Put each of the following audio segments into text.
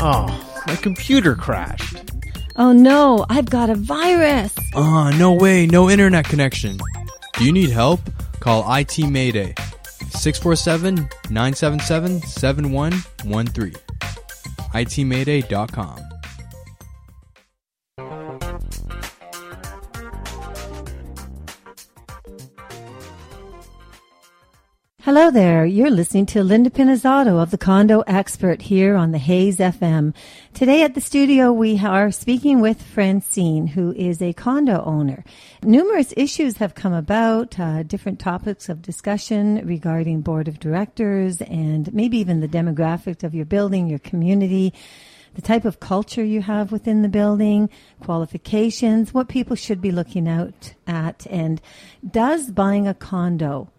Oh, my computer crashed. Oh no, I've got a virus. Ah, no way, no internet connection. Do you need help? Call IT Mayday 647 977 7113. ITMayday.com. Hello there. You're listening to Linda Pinizzotto of the Condo Expert here on the Hayes FM. Today at the studio, we are speaking with Francine, who is a condo owner. Numerous issues have come about, uh, different topics of discussion regarding board of directors and maybe even the demographics of your building, your community the type of culture you have within the building, qualifications, what people should be looking out at, and does buying a condo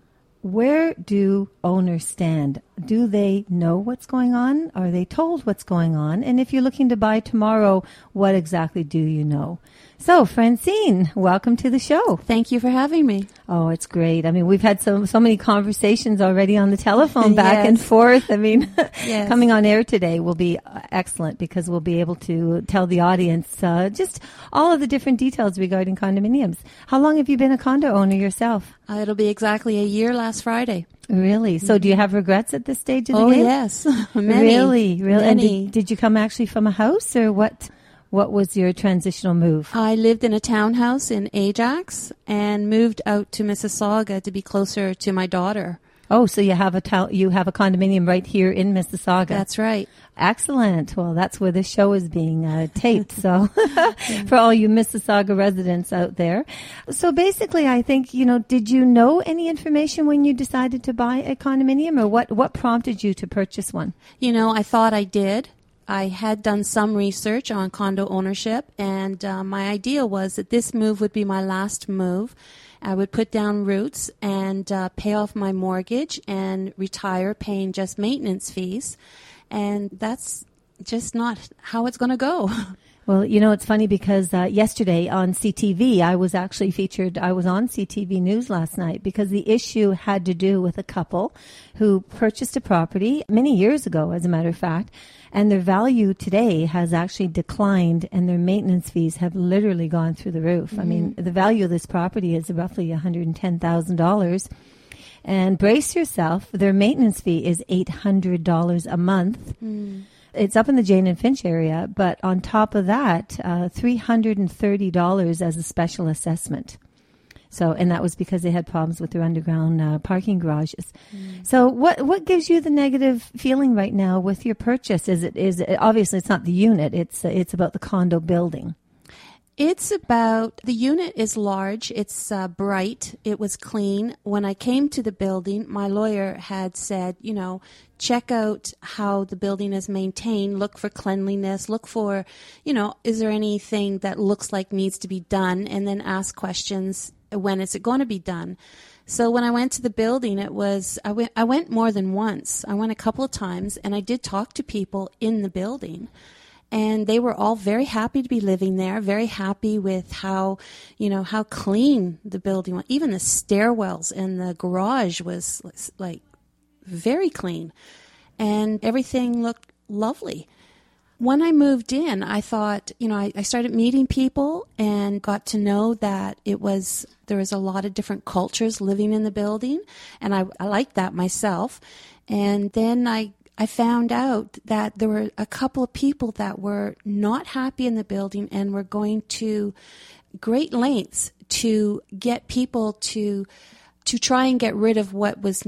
where do owners stand? Do they know what's going on? Are they told what's going on? And if you're looking to buy tomorrow, what exactly do you know? So, Francine, welcome to the show. Thank you for having me. Oh, it's great. I mean, we've had so so many conversations already on the telephone back yes. and forth. I mean, yes. coming on air today will be uh, excellent because we'll be able to tell the audience uh, just all of the different details regarding condominiums. How long have you been a condo owner yourself? Uh, it'll be exactly a year last Friday. Really? So, do you have regrets at this stage of the oh, game? Oh, yes. Many. Really? Really? Many. And did, did you come actually from a house or what? What was your transitional move? I lived in a townhouse in Ajax and moved out to Mississauga to be closer to my daughter. Oh, so you have a ta- you have a condominium right here in Mississauga. That's right. Excellent. Well, that's where this show is being uh, taped. So, for all you Mississauga residents out there, so basically, I think you know. Did you know any information when you decided to buy a condominium, or what? What prompted you to purchase one? You know, I thought I did. I had done some research on condo ownership, and uh, my idea was that this move would be my last move. I would put down roots and uh, pay off my mortgage and retire paying just maintenance fees. And that's just not how it's going to go. Well, you know, it's funny because uh, yesterday on CTV, I was actually featured. I was on CTV News last night because the issue had to do with a couple who purchased a property many years ago, as a matter of fact, and their value today has actually declined and their maintenance fees have literally gone through the roof. Mm-hmm. I mean, mm-hmm. the value of this property is roughly $110,000. And brace yourself, their maintenance fee is $800 a month. Mm it's up in the Jane and Finch area, but on top of that, uh, $330 as a special assessment. So, and that was because they had problems with their underground uh, parking garages. Mm. So, what what gives you the negative feeling right now with your purchase? Is it is it, obviously it's not the unit; it's it's about the condo building. It's about the unit is large, it's uh, bright, it was clean. When I came to the building, my lawyer had said, you know, check out how the building is maintained, look for cleanliness, look for, you know, is there anything that looks like needs to be done, and then ask questions when is it going to be done. So when I went to the building, it was I went I went more than once. I went a couple of times, and I did talk to people in the building and they were all very happy to be living there, very happy with how, you know, how clean the building was. Even the stairwells and the garage was like very clean, and everything looked lovely. When I moved in, I thought, you know, I, I started meeting people and got to know that it was there was a lot of different cultures living in the building, and I, I liked that myself. And then I I found out that there were a couple of people that were not happy in the building and were going to great lengths to get people to to try and get rid of what was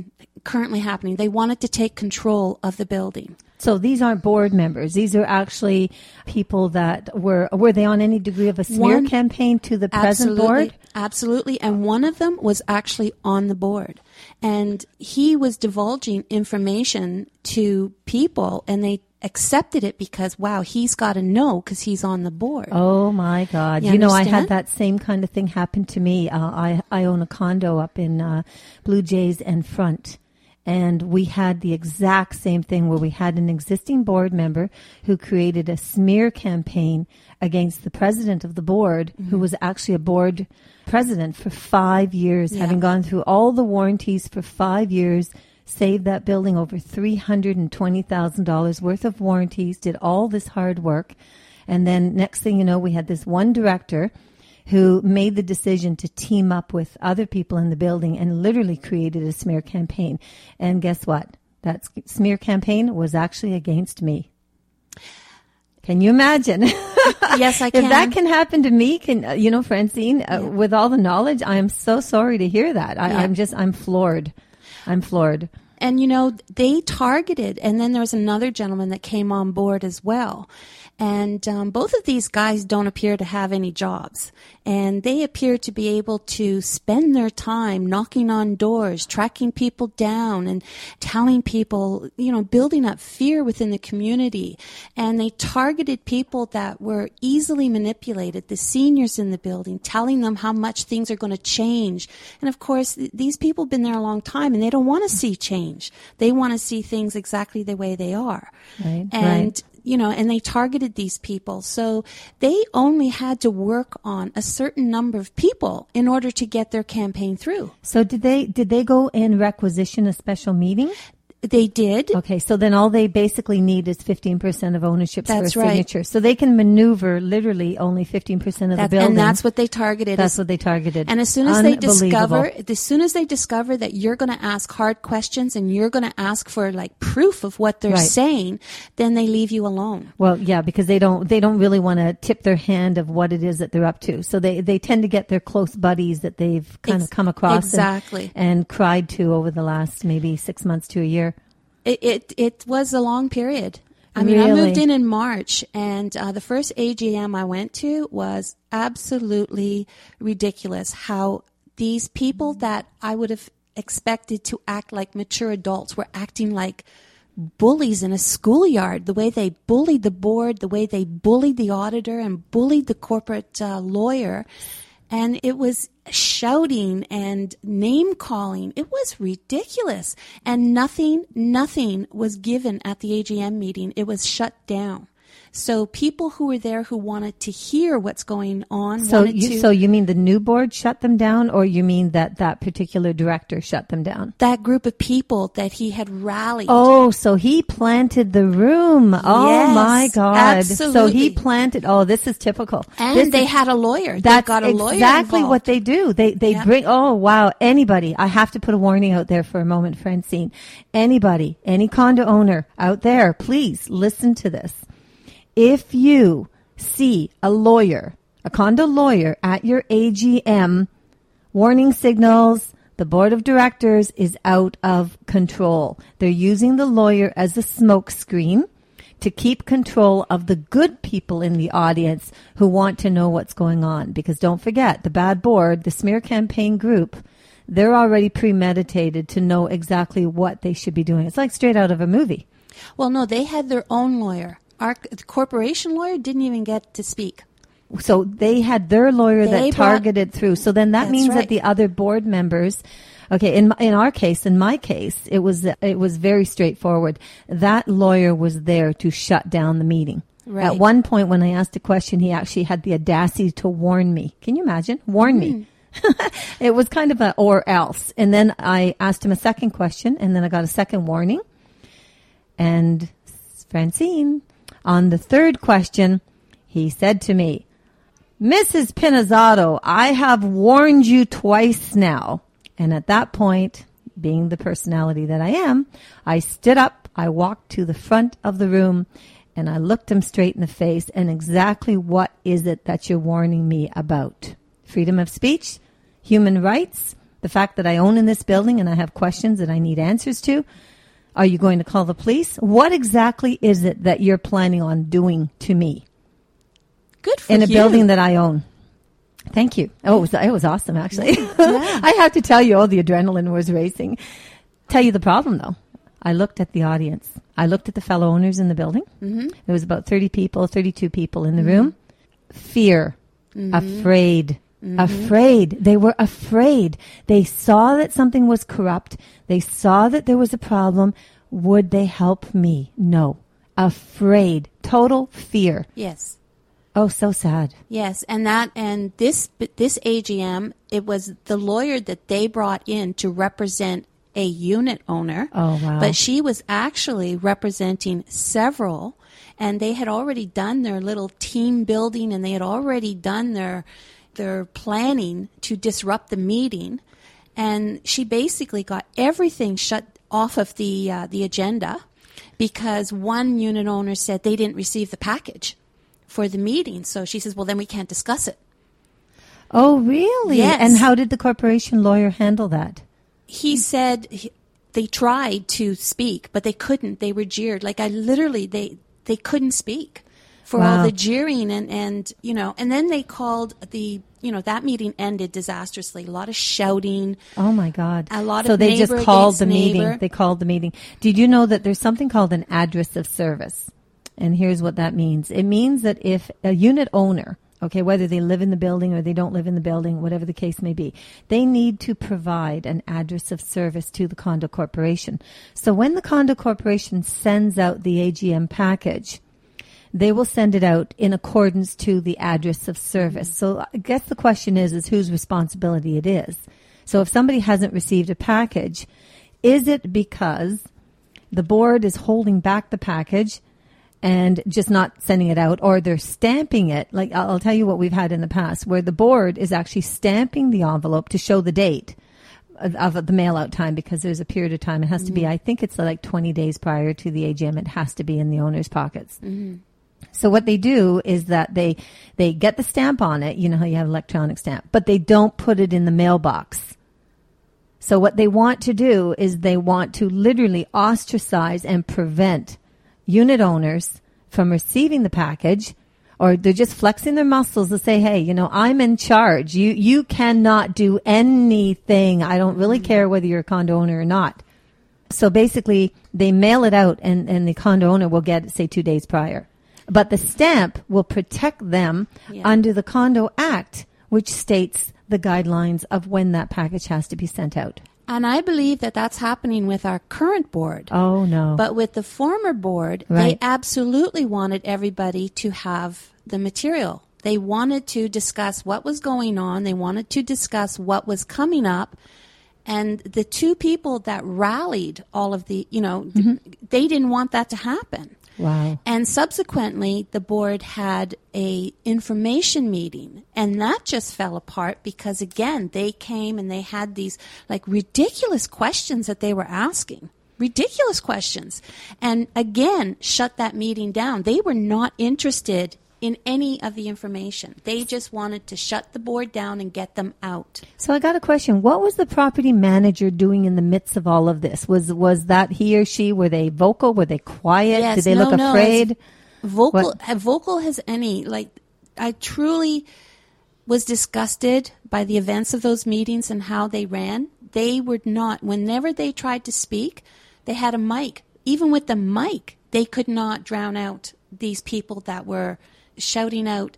currently happening. They wanted to take control of the building. So these aren't board members. These are actually people that were were they on any degree of a smear one, campaign to the present board? Absolutely. And one of them was actually on the board. And he was divulging information to people and they accepted it because wow he's got to know because he's on the board oh my god you, you know i had that same kind of thing happen to me uh, i i own a condo up in uh, blue jays and front and we had the exact same thing where we had an existing board member who created a smear campaign against the president of the board, mm-hmm. who was actually a board president for five years, yeah. having gone through all the warranties for five years, saved that building over $320,000 worth of warranties, did all this hard work. And then next thing you know, we had this one director who made the decision to team up with other people in the building and literally created a smear campaign. And guess what? That smear campaign was actually against me. Can you imagine? Yes, I can. if that can happen to me, can uh, you know, Francine, uh, with all the knowledge, I am so sorry to hear that. I, Yeah. I'm just, I'm floored. I'm floored. and you know they targeted and then there was another gentleman that came on board as well and um, both of these guys don't appear to have any jobs and they appear to be able to spend their time knocking on doors tracking people down and telling people you know building up fear within the community. And they targeted people that were easily manipulated the seniors in the building telling them how much things are going to change. And of course th- these people have been there a long time and they don't want to see change. They want to see things exactly the way they are. Right, and right. you know and they targeted these people. So they only had to work on a certain number of people in order to get their campaign through So did they, did they go and requisition a special meeting? They did Okay, so then all they basically need is 15% of ownership for a right. signature. So they can maneuver literally only 15% of the That's- building. and that's what they targeted That's is- what they targeted. And as soon as they discover, as soon as they discover that you're going to ask hard questions and you're going to ask for like proof of what they're Right. saying, then they leave you alone. Well, yeah, because they don't they don't really want to tip their hand of what it is that they're up to. So they they tend to get their close buddies that they've kind Ex- of come across and- exactly. and, cried to over the last maybe six months to a year. It it, it was a long period. I mean, I moved in in March, and uh, the first AGM I went to was absolutely ridiculous. How these people that I would have expected to act like mature adults were acting like bullies in a schoolyard. The way they bullied the board, the way they bullied the auditor, and bullied the corporate uh, lawyer. And it was shouting and name calling. It was ridiculous. And nothing, nothing was given at the AGM meeting. It was shut down. So people who were there who wanted to hear what's going on So you to. so you mean the new board shut them down, or you mean that that particular director shut them down? that group of people that he had rallied. Oh, so he planted the room. Oh my God. Absolutely. So he planted, oh, this is typical. and This they is- had a lawyer. That's got a lawyer exactly what they do. They they Yeah. bring. Oh wow! Anybody, I have to put a warning out there for a moment, Francine. Anybody, any condo owner out there, please listen to this. If you see a lawyer, a condo lawyer at your AGM, warning signals. The board of directors is out of control. They're using the lawyer as a smokescreen to keep control of the good people in the audience who want to know what's going on. Because don't forget, the bad board, the smear campaign group, they're already premeditated to know exactly what they should be doing. It's like straight out of a movie. Well, no, they had their own lawyer. Our the corporation lawyer didn't even get to speak. So they had their lawyer They that brought- targeted through. So then that means that the other board members, okay, in in our case, in my case, it was it was very straightforward. That lawyer was there to shut down the meeting. Right. At one point, when I asked a question, he actually had the audacity to warn me. Can you imagine? Warn me. Hmm. it was kind of a or else. And then I asked him a second question, and then I got a second warning. And Francine, on the third question, he said to me, Mrs. Pinizzotto, I have warned you twice now. And at that point, being the personality that I am, I stood up, I walked to the front of the room, and I looked him straight in the face and exactly what is it that you're warning me about? Freedom of speech, human rights, the fact that I own in this building and I have questions that I need answers to. Are you going to call the police? What exactly is it that you're planning on doing to me? Good for in a you. building that I own. Thank you. Oh, it was, it was awesome, actually. I have to tell you, oh, the adrenaline was racing. Tell you the problem, though. I looked at the audience. I looked at the fellow owners in the building. Mm-hmm. There was about 30 people, 32 people in the room. Fear, afraid, Mm-hmm. afraid. They were afraid. They saw that something was corrupt. They saw that there was a problem. Would they help me? No. Afraid. Total fear. Yes. Oh, so sad. Yes, and that and this this AGM, it was the lawyer that they brought in to represent a unit owner. Oh, wow. But she was actually representing several, and they had already done their little team building, and they had already done their their planning to disrupt the meeting. And she basically got everything shut off of the uh, the agenda because one unit owner said they didn't receive the package for the meeting. So she says, "Well, then we can't discuss it." Oh, really? Yes. And how did the corporation lawyer handle that? he said he, they tried to speak, but they couldn't. They were jeered. Like I literally, they they couldn't speak for all the jeering and and you know. And then they called the you know that meeting ended disastrously. A lot of shouting. Oh my God! A lot so of they just called the meeting. They called the meeting. Did you know that there's something called an address of service? And here's what that means. It means that if a unit owner, okay, whether they live in the building or they don't live in the building, whatever the case may be, they need to provide an address of service to the condo corporation. So when the condo corporation sends out the AGM package, they will send it out in accordance to the address of service. So I guess the question is, is whose responsibility it is. So if somebody hasn't received a package, is it because the board is holding back the package and just not sending it out or they're stamping it? Like I'll tell you what we've had in the past where the board is actually stamping the envelope to show the date of, of the mail out time because there's a period of time. It has to be, mm-hmm. I think it's like 20 days prior to the AGM. It has to be in the owner's pockets. Mm-hmm. So what they do is that they they get the stamp on it. You know how you have electronic stamp, but they don't put it in the mailbox. So what they want to do is they want to literally ostracize and prevent unit owners from receiving the package or they're just flexing their muscles to say, "Hey, you know, I'm in charge. You you cannot do anything. I don't really mm-hmm. care whether you're a condo owner or not." So basically, they mail it out, and, and the condo owner will get it, say, two days prior. But the stamp will protect them Yeah. under the Condo Act, which states the guidelines of when that package has to be sent out. And I believe that that's happening with our current board. Oh, no. But with the former board, Right. they absolutely wanted everybody to have the material. They wanted to discuss what was going on. They wanted to discuss what was coming up. And the two people that rallied all of the, you know, Mm-hmm. they didn't want that to happen. Wow. And subsequently, the board had a information meeting, and that just fell apart because again, they came and they had these like ridiculous questions that they were asking. Ridiculous questions. And again, shut that meeting down. They were not interested in any of the information. They just wanted to shut the board down and get them out. So I got a question. What was the property manager doing in the midst of all of this? Was was that he or she? Were they vocal? Were they quiet? Yes, Did they no, look no, afraid? vocal, What- vocal as any. Like, I truly was disgusted by the events of those meetings and how they ran. They were not. Whenever they tried to speak, they had a mic. Even with the mic, they could not drown out these people that were shouting out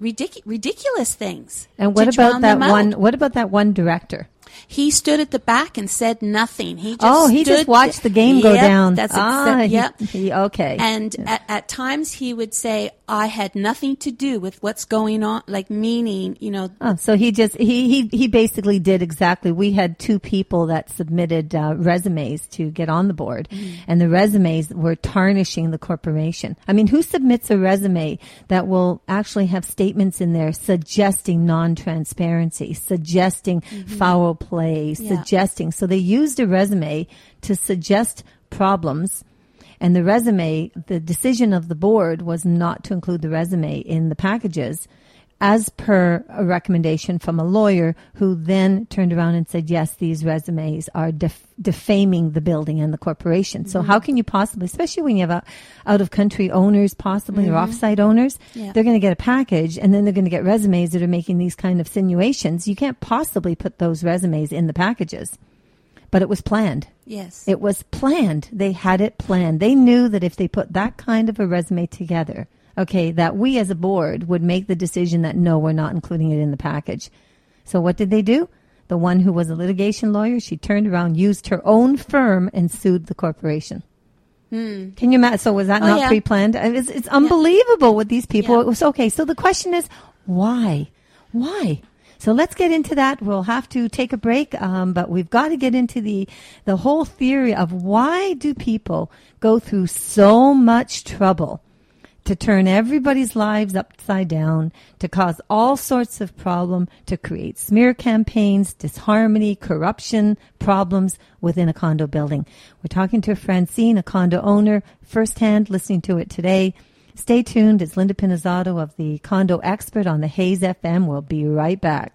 ridic- ridiculous things. And what about that one? What about that one director? He stood at the back and said nothing. He just oh, he just watched the game go Yep, down. That's ah, he- Yep. he- okay. And at, at times he would say, I had nothing to do with what's going on, like meaning, you know, Oh, so he just he he he basically did exactly. We had two people that submitted uh, resumes to get on the board, and the resumes were tarnishing the corporation. I mean, who submits a resume that will actually have statements in there suggesting non-transparency, suggesting foul play, Yeah. suggesting? So they used a resume to suggest problems. And the resume, the decision of the board was not to include the resume in the packages as per a recommendation from a lawyer who then turned around and said, yes, these resumes are def- defaming the building and the corporation. So how can you possibly, especially when you have out of country owners possibly or mm-hmm. offsite owners, Yeah. they're going to get a package and then they're going to get resumes that are making these kind of insinuations. You can't possibly put those resumes in the packages. But it was planned. yes. It was planned. They had it planned. They knew that if they put that kind of a resume together, okay, that we as a board would make the decision that no, we're not including it in the package. So what did they do? The one who was a litigation lawyer, she turned around, used her own firm, and sued the corporation. Can you imagine? So was that Hmm. Oh, not yeah. pre-planned? It's, it's unbelievable with these people. Yeah. It was okay. So the question is, why? Why? So let's get into that. We'll have to take a break, um, but we've got to get into the the whole theory of why do people go through so much trouble to turn everybody's lives upside down, to cause all sorts of problem, to create smear campaigns, disharmony, corruption, problems within a condo building. We're talking to Francine, a condo owner, firsthand, listening to it today. Stay tuned. It's Linda Pinizzotto of the Condo Expert on the Hayes FM. We'll be right back.